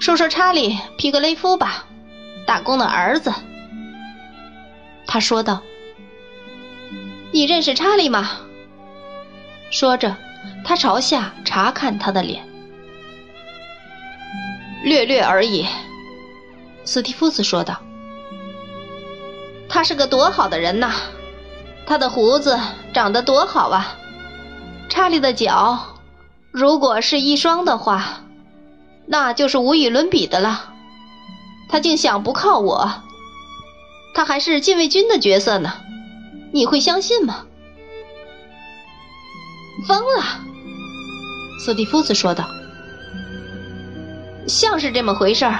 说说查理·皮格雷夫吧，打工的儿子。”他说道。“你认识查理吗？”说着，他朝下查看他的脸。“略略而已。”斯蒂夫斯说道。“他是个多好的人呐！他的胡子长得多好啊！查理的脚，如果是一双的话。”那就是无与伦比的了。他竟想不靠我，他还是禁卫军的角色呢，你会相信吗？疯了，斯蒂夫斯说道。像是这么回事儿，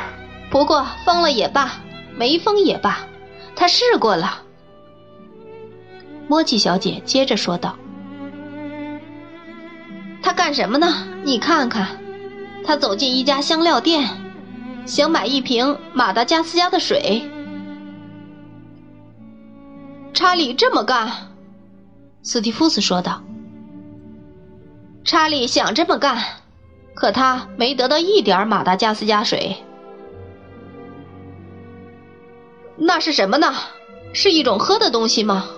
不过疯了也罢，没疯也罢，他试过了。莫奇小姐接着说道：“他干什么呢？你看看。”他走进一家香料店，想买一瓶马达加斯加的水。查理这么干，斯蒂夫斯说道。查理想这么干，可他没得到一点马达加斯加水。那是什么呢？是一种喝的东西吗？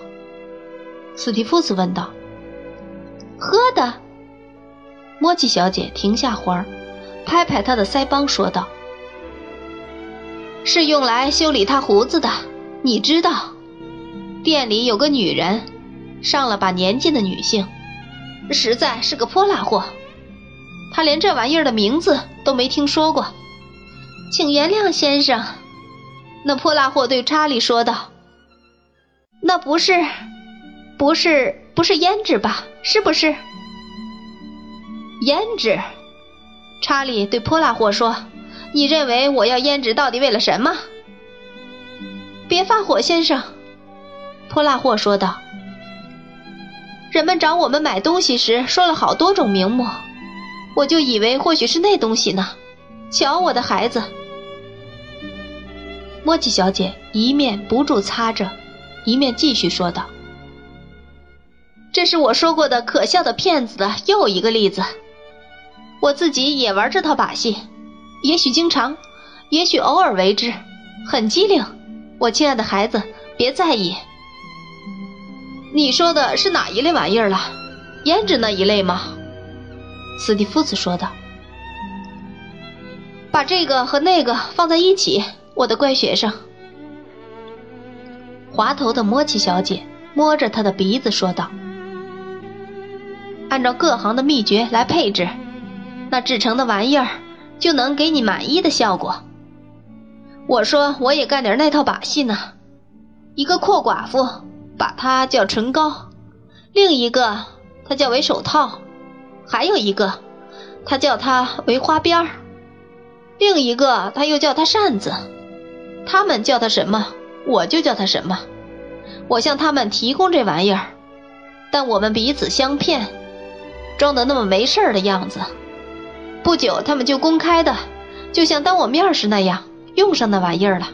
斯蒂夫斯问道。喝的。莫奇小姐停下花儿。拍拍他的腮帮，说道：“是用来修理他胡子的。你知道，店里有个女人，上了把年纪的女性，实在是个泼辣货。他连这玩意儿的名字都没听说过。请原谅，先生。”那泼辣货对查理说道：“那不是，不是，不是胭脂吧？是不是？胭脂。”查理对泼辣货说：“你认为我要胭脂到底为了什么？”别发火，先生。”泼辣货说道。“人们找我们买东西时说了好多种名目，我就以为或许是那东西呢。瞧，我的孩子。”莫吉小姐一面不住擦着，一面继续说道：“这是我说过的可笑的骗子的又一个例子。”我自己也玩这套把戏，也许经常，也许偶尔为之，很机灵。我亲爱的孩子，别在意。你说的是哪一类玩意儿了？胭脂那一类吗？斯蒂夫斯说道。把这个和那个放在一起，我的乖学生。滑头的摸奇小姐摸着他的鼻子说道：“按照各行的秘诀来配置。”那制成的玩意儿就能给你满意的效果。我说我也干点那套把戏呢。一个阔寡妇把它叫唇膏，另一个他叫为手套，还有一个他叫它为花边儿，另一个他又叫它扇子。他们叫它什么，我就叫它什么。我向他们提供这玩意儿，但我们彼此相骗，装的那么没事儿的样子。不久，他们就公开的，就像当我面时那样用上那玩意儿了。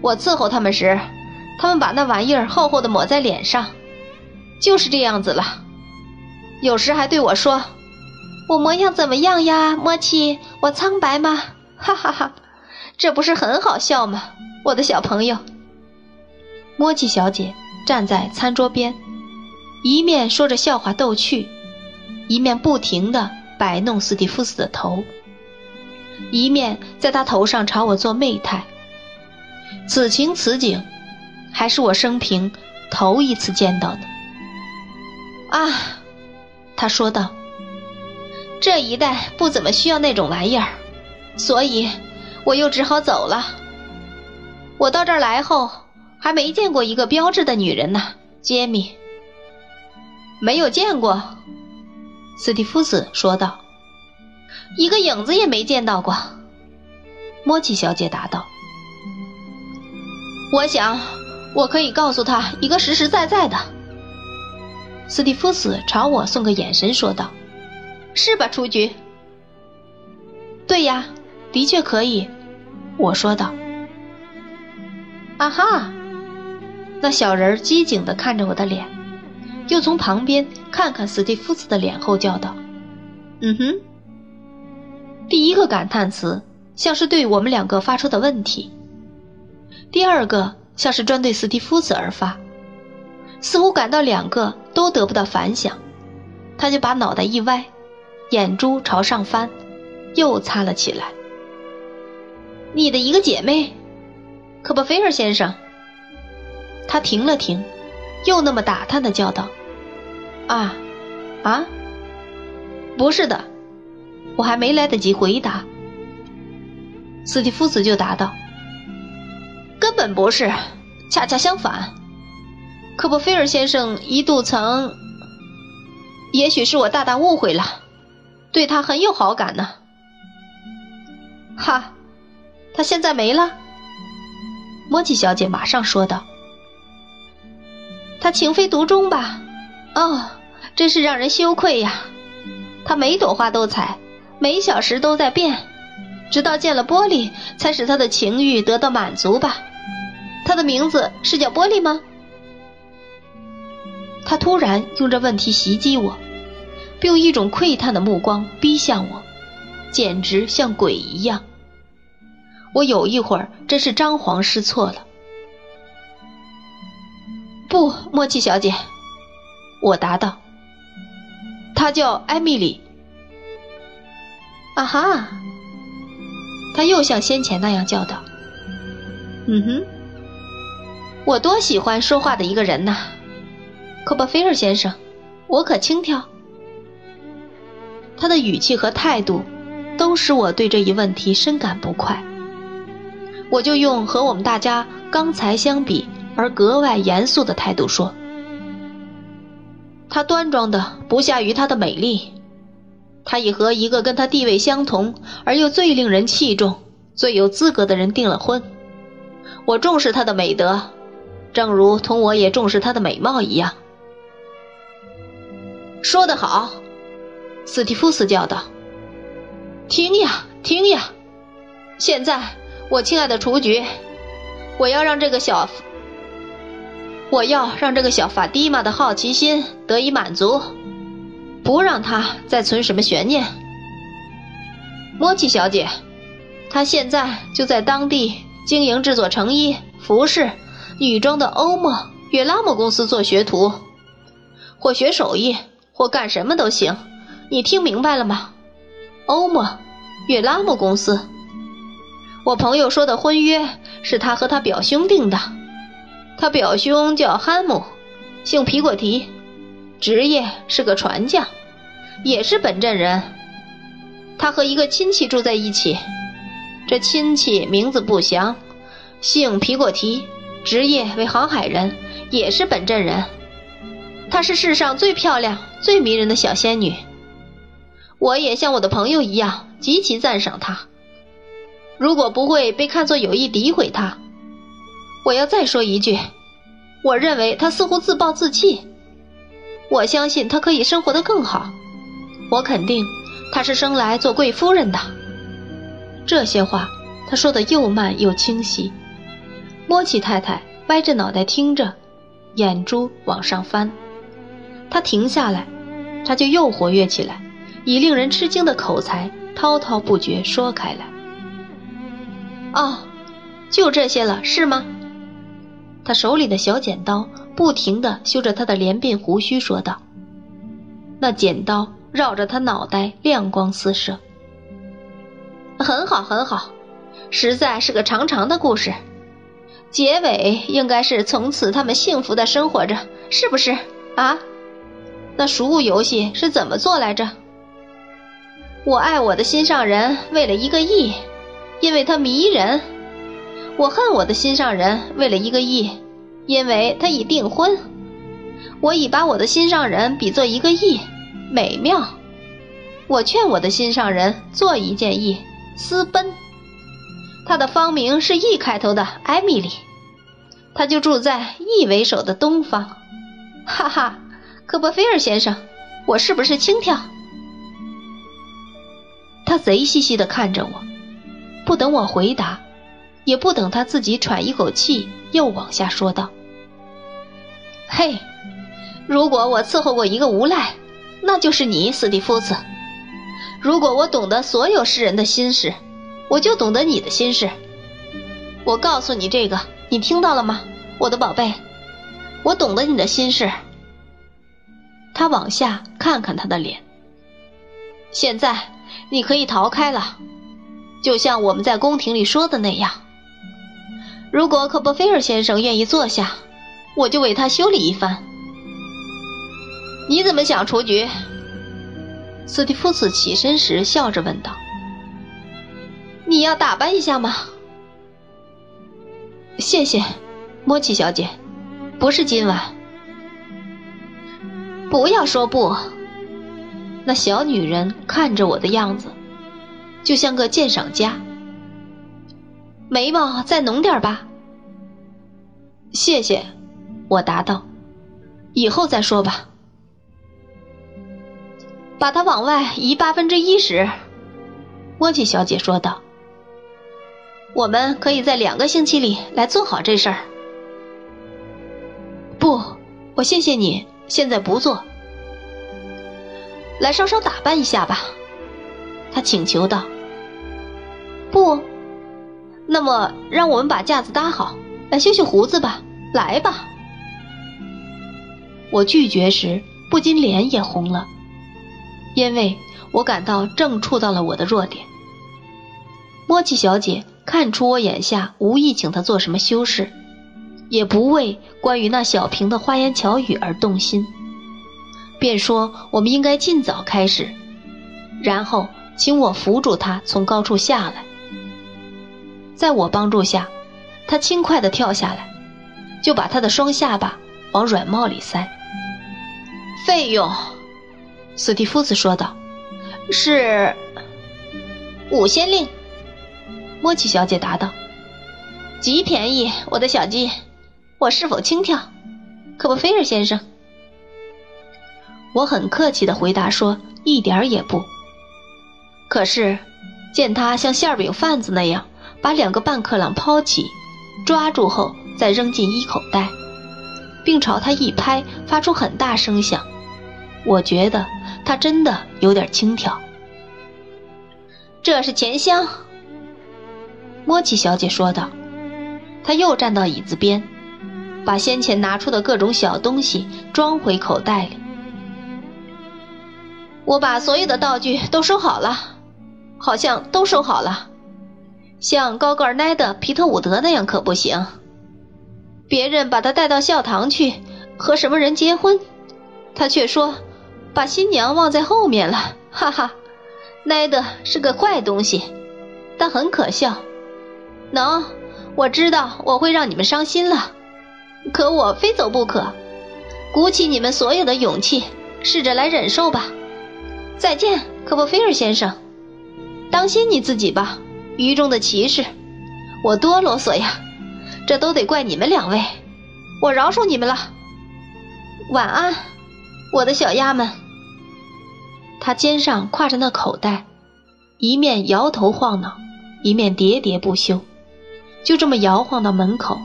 我伺候他们时，他们把那玩意儿厚厚的抹在脸上，就是这样子了。有时还对我说：“我模样怎么样呀，莫奇？我苍白吗？”哈哈哈，这不是很好笑吗，我的小朋友？莫奇小姐站在餐桌边，一面说着笑话逗趣，一面不停的。摆弄斯蒂夫斯的头，一面在他头上朝我做媚态。此情此景，还是我生平头一次见到的。啊，他说道：“这一带不怎么需要那种玩意儿，所以我又只好走了。我到这儿来后，还没见过一个标致的女人呢，杰米。没有见过。”斯蒂夫斯说道：“一个影子也没见到过。”莫奇小姐答道：“我想，我可以告诉他一个实实在在的。”斯蒂夫斯朝我送个眼神，说道：“是吧，雏菊？”“对呀，的确可以。”我说道。“啊哈！”那小人机警地看着我的脸。又从旁边看看斯蒂夫斯的脸后叫道：“嗯哼。”第一个感叹词像是对我们两个发出的问题；第二个像是专对斯蒂夫斯而发，似乎感到两个都得不到反响，他就把脑袋一歪，眼珠朝上翻，又擦了起来。你的一个姐妹，科波菲尔先生。他停了停，又那么打探的叫道：“啊，啊，不是的。”我还没来得及回答，斯蒂夫斯就答道：“根本不是，恰恰相反。科波菲尔先生一度曾……也许是我大大误会了，对他很有好感呢。”哈，他现在没了。莫奇小姐马上说道：“他情非独钟吧？哦，真是让人羞愧呀！他每朵花都采。”每小时都在变，直到见了玻璃，才使他的情欲得到满足吧。他的名字是叫玻璃吗？他突然用这问题袭击我，并用一种窥探的目光逼向我，简直像鬼一样。我有一会儿真是张皇失措了。不，莫契小姐，我答道。她叫艾米丽。啊哈！他又像先前那样叫道：“嗯哼，我多喜欢说话的一个人呐，科波菲尔先生，我可轻佻。”他的语气和态度都使我对这一问题深感不快。我就用和我们大家刚才相比而格外严肃的态度说：“她端庄的不下于她的美丽。”她已和一个跟她地位相同而又最令人器重、最有资格的人订了婚。我重视她的美德，正如同我也重视她的美貌一样。说得好，斯蒂夫斯叫道：“听呀，听呀！现在，我亲爱的雏菊，我要让这个小……我要让这个小法蒂玛的好奇心得以满足。”不让他再存什么悬念。莫奇小姐，她现在就在当地经营制作成衣、服饰、女装的欧莫约拉姆公司做学徒，或学手艺，或干什么都行。你听明白了吗？欧莫约拉姆公司。我朋友说的婚约是他和他表兄订的。他表兄叫汉姆，姓皮果提。职业是个船匠，也是本镇人。他和一个亲戚住在一起，这亲戚名字不详，姓皮果提，职业为航海人，也是本镇人。她是世上最漂亮、最迷人的小仙女。我也像我的朋友一样极其赞赏她。如果不会被看作有意诋毁她，我要再说一句，我认为她似乎自暴自弃。我相信她可以生活得更好。我肯定，她是生来做贵夫人的。这些话，他说的又慢又清晰。莫奇太太歪着脑袋听着，眼珠往上翻。他停下来，他就又活跃起来，以令人吃惊的口才滔滔不绝说开来。哦，就这些了，是吗？他手里的小剪刀。不停地修着他的连鬓胡须，说道：“那剪刀绕着他脑袋亮光四射。很好，很好，实在是个长长的故事。结尾应该是从此他们幸福的生活着，是不是啊？那熟物游戏是怎么做来着？我爱我的心上人，为了一个亿，因为他迷人；我恨我的心上人，为了一个亿。”因为他已订婚，我已把我的心上人比作一个亿，美妙。我劝我的心上人做一件亿，私奔。他的芳名是 E 开头的艾米丽，他就住在 E 为首的东方。哈哈，科波菲尔先生，我是不是轻佻？他贼兮兮地看着我，不等我回答。也不等他自己喘一口气，又往下说道：“嘿，如果我伺候过一个无赖，那就是你，斯蒂夫子。如果我懂得所有世人的心事，我就懂得你的心事。我告诉你这个，你听到了吗，我的宝贝？我懂得你的心事。他往下看看他的脸。现在你可以逃开了，就像我们在宫廷里说的那样。如果科波菲尔先生愿意坐下，我就为他修理一番。你怎么想出局？斯蒂夫斯起身时笑着问道：“你要打扮一下吗？”谢谢，莫奇小姐，不是今晚。不要说不。那小女人看着我的样子，就像个鉴赏家。眉毛再浓点吧。谢谢，我答道。以后再说吧。把它往外移八分之一时，莫奇小姐说道。我们可以在两个星期里来做好这事儿。不，我谢谢你，现在不做。来稍稍打扮一下吧，他请求道。不，那么让我们把架子搭好，来修修胡子吧。来吧。我拒绝时，不禁脸也红了，因为我感到正触到了我的弱点。莫奇小姐。看出我眼下无意请他做什么修饰，也不为关于那小瓶的花言巧语而动心，便说我们应该尽早开始，然后请我扶住他从高处下来。在我帮助下，他轻快地跳下来，就把他的双下巴往软帽里塞。费用，斯蒂夫斯说道，是五先令。莫奇小姐答道：“极便宜，我的小鸡。我是否轻佻，可不，菲尔先生？”我很客气的回答说：“一点也不。”可是，见他像馅饼贩子那样把两个半克朗抛起，抓住后再扔进衣口袋，并朝他一拍，发出很大声响，我觉得他真的有点轻佻。这是钱箱。莫奇小姐说道：“她又站到椅子边，把先前拿出的各种小东西装回口袋里。我把所有的道具都收好了，好像都收好了。像高个儿奈的皮特伍德那样可不行。别人把他带到教堂去和什么人结婚，他却说把新娘忘在后面了。哈哈，奈德是个坏东西，但很可笑。”能，我知道我会让你们伤心了，可我非走不可。鼓起你们所有的勇气，试着来忍受吧。再见，科波菲尔先生，当心你自己吧，愚中的骑士。我多啰嗦呀，这都得怪你们两位。我饶恕你们了。晚安，我的小鸭们。他肩上挎着那口袋，一面摇头晃脑，一面喋喋不休。就这么摇晃到门口，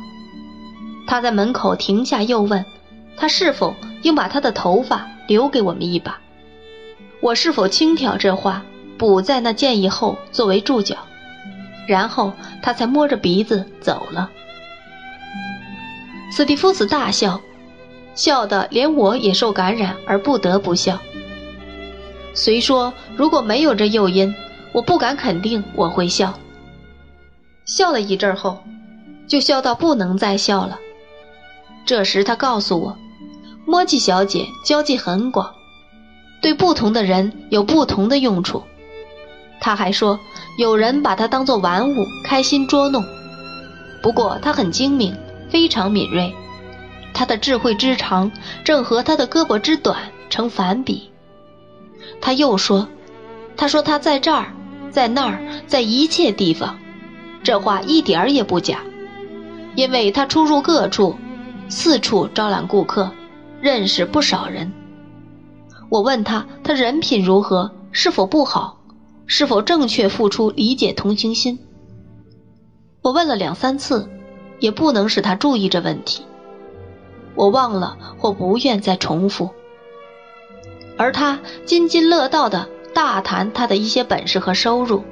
他在门口停下，又问：“他是否应把他的头发留给我们一把？我是否轻佻？”这话补在那建议后作为注脚，然后他才摸着鼻子走了。斯蒂夫斯大笑，笑得连我也受感染而不得不笑。虽说如果没有这诱因，我不敢肯定我会笑。笑了一阵后，就笑到不能再笑了。这时他告诉我，莫奇小姐交际很广，对不同的人有不同的用处。他还说，有人把他当作玩物，开心捉弄。不过他很精明，非常敏锐，他的智慧之长正和他的胳膊之短成反比。他又说，他说他在这儿，在那儿，在一切地方。这话一点儿也不假，因为他出入各处，四处招揽顾客，认识不少人。我问他，他人品如何？是否不好？是否正确付出理解同情心？我问了两三次，也不能使他注意这问题。我忘了或不愿再重复。而他津津乐道的大谈他的一些本事和收入。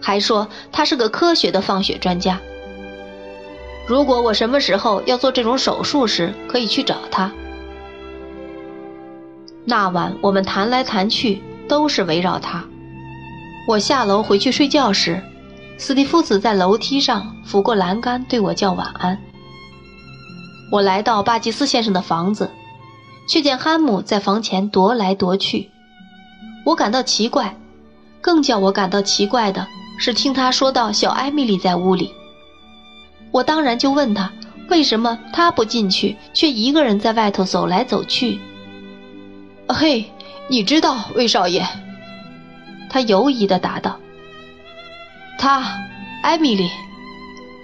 还说他是个科学的放血专家。如果我什么时候要做这种手术时，可以去找他。那晚我们谈来谈去都是围绕他。我下楼回去睡觉时，斯蒂夫子在楼梯上扶过栏杆对我叫晚安。我来到巴基斯先生的房子，却见汉姆在房前踱来踱去。我感到奇怪，更叫我感到奇怪的是听他说到小艾米丽在屋里。我当然就问他，为什么他不进去，却一个人在外头走来走去？嘿，你知道，魏少爷？他犹疑地答道：“他，艾米丽，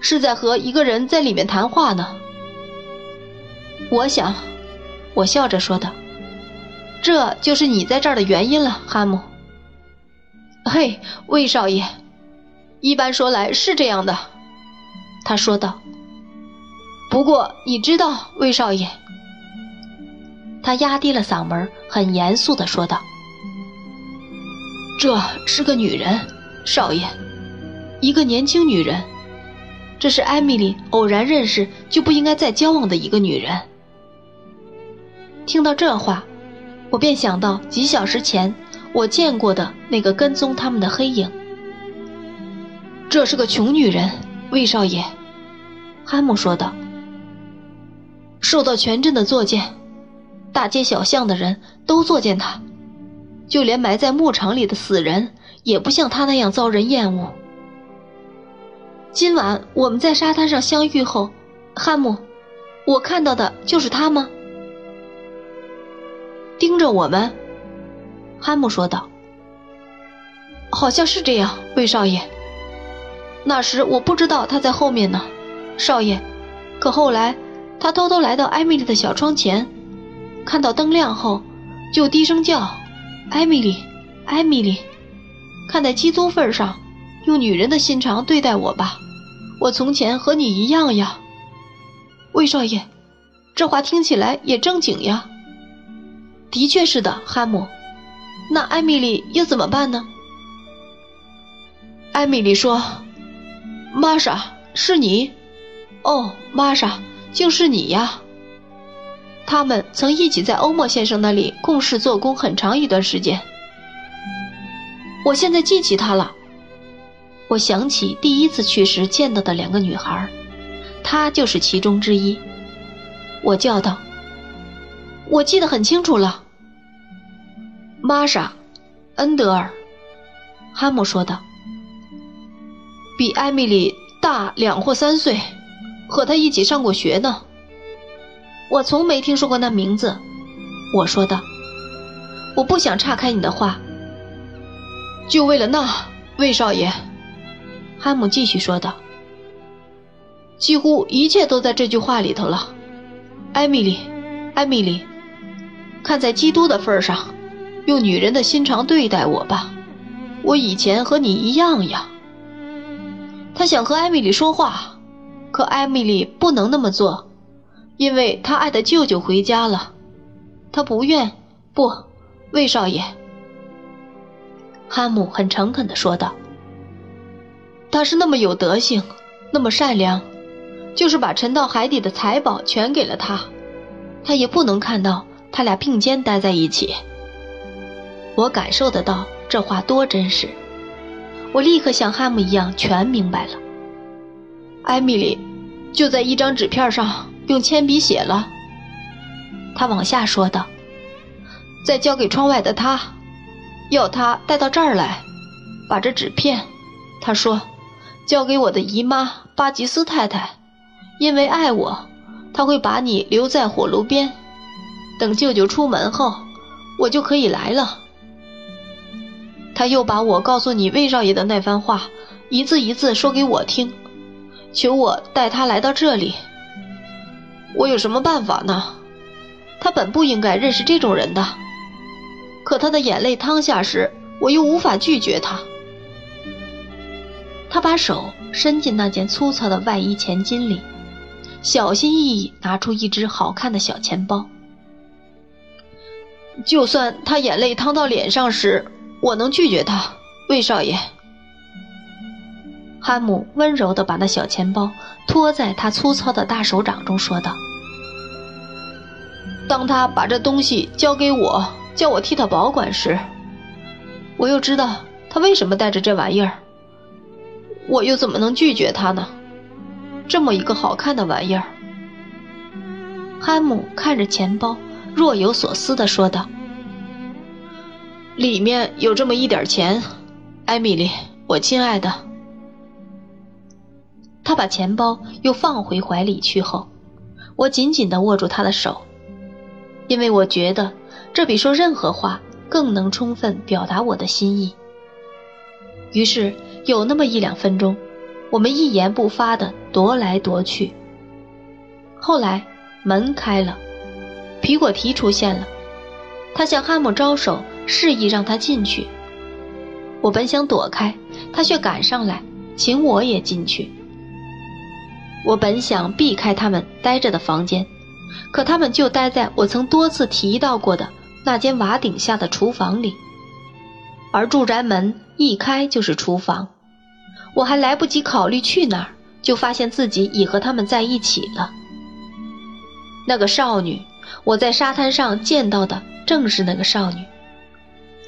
是在和一个人在里面谈话呢。”我想，我笑着说道：“这就是你在这儿的原因了，哈姆。”嘿，魏少爷，一般说来是这样的。他说道：“不过你知道，魏少爷。”他压低了嗓门，很严肃地说道：“这是个女人，少爷，一个年轻女人。这是艾米丽偶然认识就不应该再交往的一个女人。”听到这话，我便想到几小时前我见过的那个跟踪他们的黑影。这是个穷女人。魏少爷，哈姆说道：“受到全镇的作践，大街小巷的人都作践他，就连埋在牧场里的死人也不像他那样遭人厌恶。今晚我们在沙滩上相遇后，汉姆，我看到的就是他吗？盯着我们。”汉姆说道：“好像是这样，魏少爷。”那时我不知道他在后面呢，少爷。可后来，他偷偷来到艾米丽的小窗前，看到灯亮后，就低声叫：“艾米丽，艾米丽，看在基督份上，用女人的心肠对待我吧。我从前和你一样呀，魏少爷。这话听起来也正经呀。的确是的，哈姆。那艾米丽又怎么办呢？艾米丽说。玛莎，是你？哦，玛莎，竟是你呀！他们曾一起在欧莫先生那里共事做工很长一段时间。我现在记起他了。我想起第一次去时见到的两个女孩，她就是其中之一。我叫道：“我记得很清楚了。”玛莎，恩德尔，哈姆说道。比艾米丽大两或三岁，和她一起上过学呢。我从没听说过那名字。我说道：“我不想岔开你的话，就为了那，魏少爷。”哈姆继续说道：“几乎一切都在这句话里头了。艾米丽，艾米丽，看在基督的份上，用女人的心肠对待我吧。我以前和你一样呀。”他想和艾米丽说话，可艾米丽不能那么做，因为他爱的舅舅回家了。他不愿，不，魏少爷。哈姆很诚恳地说道：“他是那么有德行，那么善良，就是把沉到海底的财宝全给了他，他也不能看到他俩并肩待在一起。”我感受得到这话多真实。我立刻像哈姆一样全明白了。艾米丽就在一张纸片上用铅笔写了。他往下说道：“再交给窗外的他，要他带到这儿来，把这纸片，他说，交给我的姨妈巴吉斯太太，因为爱我，他会把你留在火炉边，等舅舅出门后，我就可以来了。”他又把我告诉你魏少爷的那番话，一字一字说给我听，求我带他来到这里。我有什么办法呢？他本不应该认识这种人的，可他的眼泪淌下时，我又无法拒绝他。他把手伸进那件粗糙的外衣前襟里，小心翼翼拿出一只好看的小钱包。就算他眼泪淌到脸上时。我能拒绝他，魏少爷。汉姆温柔地把那小钱包托在他粗糙的大手掌中，说道：“当他把这东西交给我，叫我替他保管时，我又知道他为什么带着这玩意儿。我又怎么能拒绝他呢？这么一个好看的玩意儿。”汉姆看着钱包，若有所思地说道：“里面有这么一点钱，艾米丽，我亲爱的。”他把钱包又放回怀里去后，我紧紧地握住他的手，因为我觉得这比说任何话更能充分表达我的心意。于是有那么一两分钟，我们一言不发地踱来踱去。后来门开了，皮果提出现了，他向哈姆招手，示意让他进去。我本想躲开，他却赶上来，请我也进去。我本想避开他们待着的房间，可他们就待在我曾多次提到过的那间瓦顶下的厨房里，而住宅门一开就是厨房。我还来不及考虑去哪儿，就发现自己已和他们在一起了。那个少女，我在沙滩上见到的正是那个少女，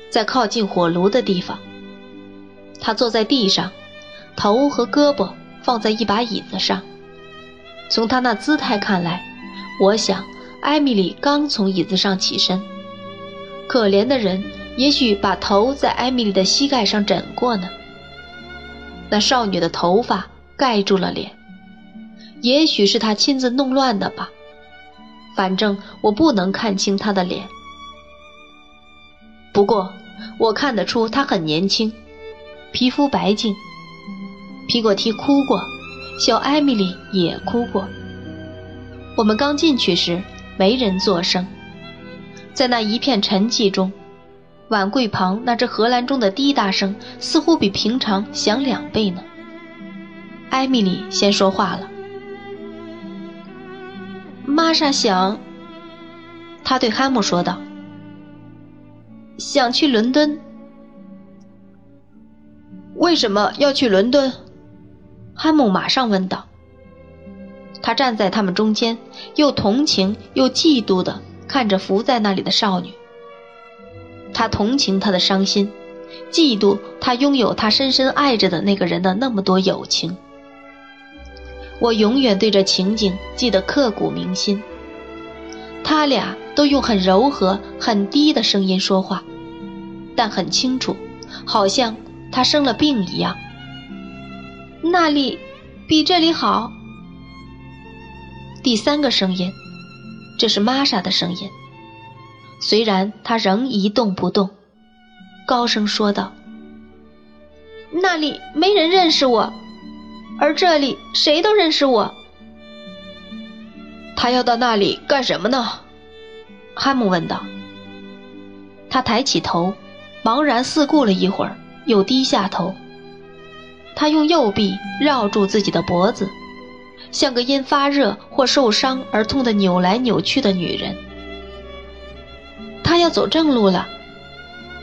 在靠近火炉的地方。她坐在地上，头和胳膊放在一把椅子上。从他那姿态看来，我想艾米丽刚从椅子上起身。可怜的人，也许把头在艾米丽的膝盖上枕过呢。那少女的头发盖住了脸，也许是她亲自弄乱的吧。反正我不能看清她的脸。不过我看得出她很年轻，皮肤白净。皮果提哭过。小艾米丽也哭过。我们刚进去时，没人作声，在那一片沉寂中，碗柜旁那只荷兰钟的滴答声似乎比平常响两倍呢。艾米丽先说话了：“玛莎想，她对哈姆说道，想去伦敦。为什么要去伦敦？”哈姆马上问道。他站在他们中间，又同情又嫉妒地看着伏在那里的少女。他同情她的伤心，嫉妒他拥有他深深爱着的那个人的那么多友情。我永远对这情景记得刻骨铭心。他俩都用很柔和、很低的声音说话，但很清楚，好像他生了病一样。那里比这里好。第三个声音，这是玛莎的声音。虽然她仍一动不动，高声说道：“那里没人认识我，而这里谁都认识我。”他要到那里干什么呢？汉姆问道。他抬起头，茫然四顾了一会儿，又低下头。他用右臂绕住自己的脖子，像个因发热或受伤而痛得扭来扭去的女人。他要走正路了，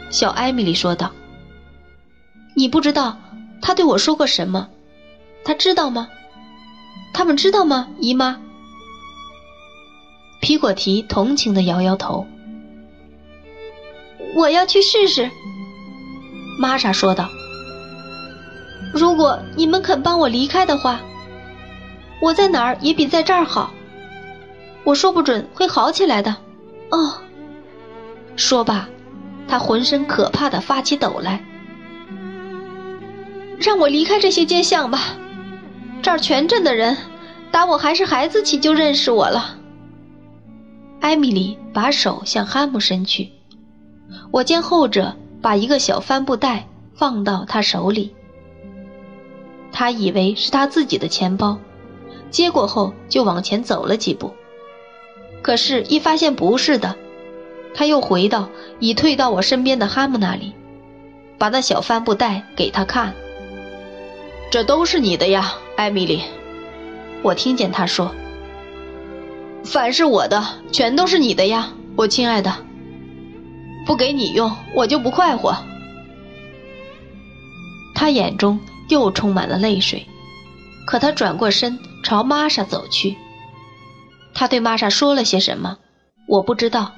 小艾米丽说道。你不知道他对我说过什么？他知道吗？他们知道吗，姨妈？皮果提同情的摇摇头。我要去试试，玛莎说道。如果你们肯帮我离开的话，我在哪儿也比在这儿好。我说不准会好起来的。哦，说罢，他浑身可怕的发起抖来。让我离开这些街巷吧，这儿全镇的人打我还是孩子起就认识我了。艾米丽把手向哈姆伸去，我见后者把一个小帆布袋放到他手里。他以为是他自己的钱包，接过后就往前走了几步，可是，一发现不是的，他又回到已退到我身边的哈姆那里，把那小帆布袋给他看。这都是你的呀，艾米丽，我听见他说。凡是我的，全都是你的呀，我亲爱的。不给你用，我就不快活。他眼中。又充满了泪水。可他转过身朝玛莎走去。他对玛莎说了些什么，我不知道。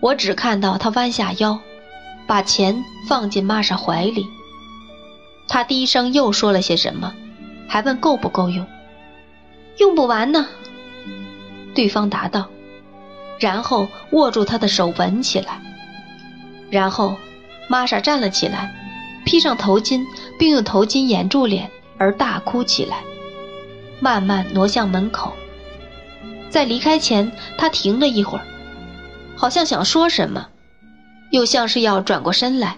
我只看到他弯下腰，把钱放进玛莎怀里。他低声又说了些什么，还问够不够用。用不完呢，对方答道。然后握住他的手吻起来。然后，玛莎站了起来，披上头巾，并用头巾掩住脸，而大哭起来，慢慢挪向门口。在离开前，他停了一会儿，好像想说什么，又像是要转过身来。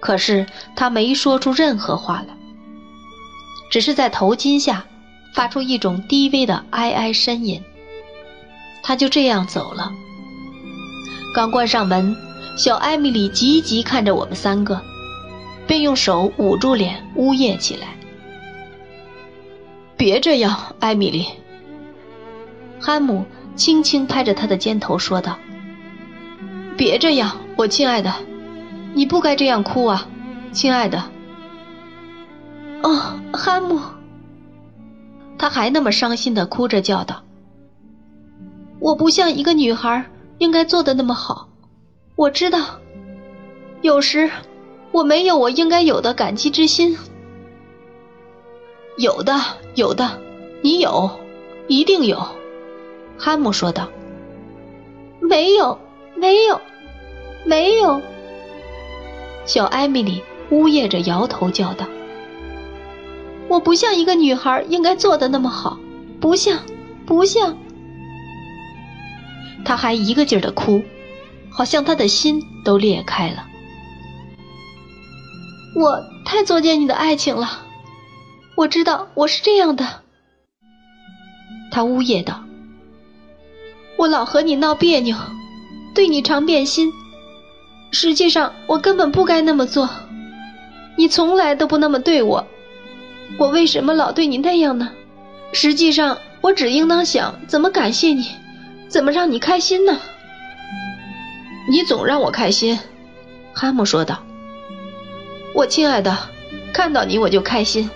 可是他没说出任何话来，只是在头巾下发出一种低微的哀哀呻吟。他就这样走了。刚关上门，小艾米丽急急看着我们三个，便用手捂住脸，呜咽起来。别这样，艾米丽。汉姆轻轻拍着她的肩头说道：“别这样，我亲爱的，你不该这样哭啊，亲爱的。”哦，汉姆，他还那么伤心的哭着叫道：“我不像一个女孩应该做的那么好，我知道，有时我没有我应该有的感激之心。有的，有的，你有，一定有。”哈姆说道：“没有，没有，没有。”小艾米丽呜咽着摇头叫道：“我不像一个女孩应该做的那么好，不像，不像。”她还一个劲儿的哭，好像她的心都裂开了。我太作践你的爱情了，我知道我是这样的。”他呜咽道。我老和你闹别扭，对你常变心。实际上，我根本不该那么做。你从来都不那么对我，我为什么老对你那样呢？实际上，我只应当想怎么感谢你，怎么让你开心呢？你总让我开心，哈姆说道。我亲爱的，看到你我就开心，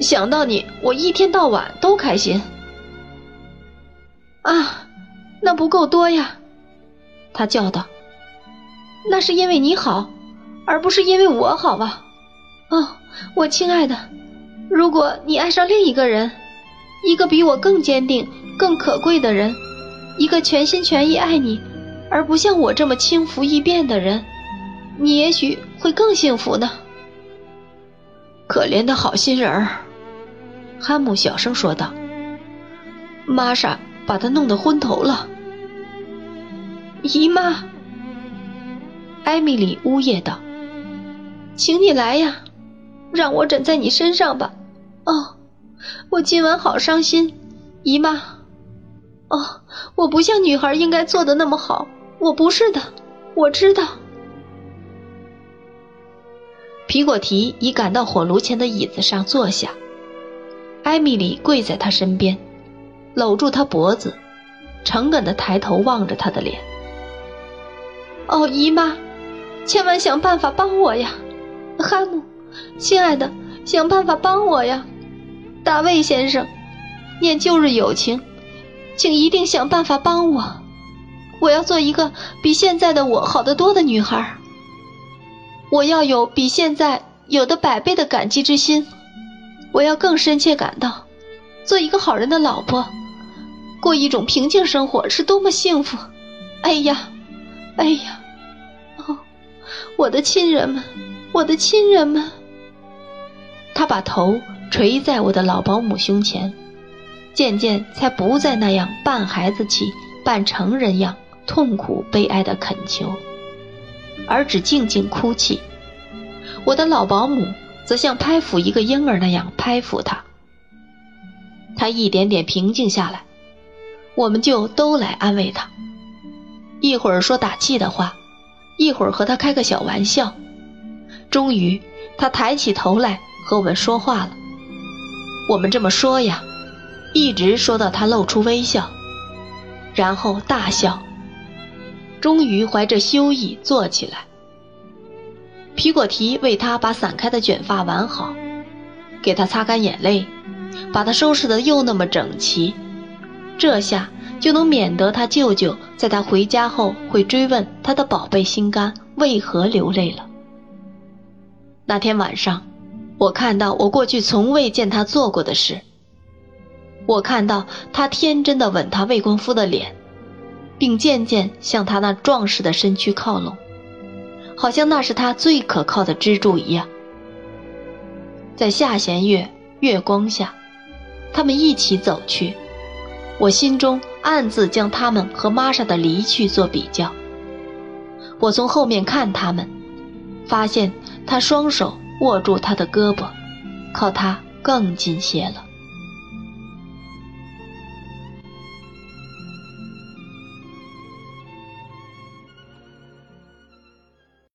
想到你我一天到晚都开心。啊！那不够多呀，他叫道：“那是因为你好，而不是因为我好吧？哦，我亲爱的，如果你爱上另一个人，一个比我更坚定、更可贵的人，一个全心全意爱你，而不像我这么轻浮易变的人，你也许会更幸福呢。”可怜的好心人儿，汉姆小声说道：“玛莎。”把他弄得昏头了，姨妈，艾米丽呜咽道：“请你来呀，让我枕在你身上吧。”哦，我今晚好伤心，姨妈。哦，我不像女孩应该做的那么好，我不是的，我知道。皮果提已赶到火炉前的椅子上坐下，艾米丽跪在他身边。搂住他脖子，诚恳地抬头望着他的脸。哦，姨妈，千万想办法帮我呀！哈姆，亲爱的，想办法帮我呀！大卫先生，念旧日友情，请一定想办法帮我。我要做一个比现在的我好得多的女孩。我要有比现在有的百倍的感激之心。我要更深切感到，做一个好人的老婆。过一种平静生活是多么幸福！哎呀，哎呀，哦，我的亲人们，我的亲人们！他把头垂在我的老保姆胸前，渐渐才不再那样半孩子气、半成人样痛苦悲哀的恳求，而只静静哭泣。我的老保姆则像拍抚一个婴儿那样拍抚他，他一点点平静下来。我们就都来安慰他，一会儿说打气的话，一会儿和他开个小玩笑。终于，他抬起头来和我们说话了。我们这么说呀，一直说到他露出微笑，然后大笑。终于怀着羞意坐起来。皮果提为他把散开的卷发挽好，给他擦干眼泪，把他收拾得又那么整齐，这下就能免得他舅舅在他回家后会追问他的宝贝心肝为何流泪了。那天晚上，我看到我过去从未见他做过的事。我看到他天真的吻他未婚夫的脸，并渐渐向他那壮实的身躯靠拢，好像那是他最可靠的支柱一样。在下弦月月光下，他们一起走去，我心中暗自将他们和玛莎的离去做比较。我从后面看他们，发现。他双手握住他的胳膊，靠他更近些了。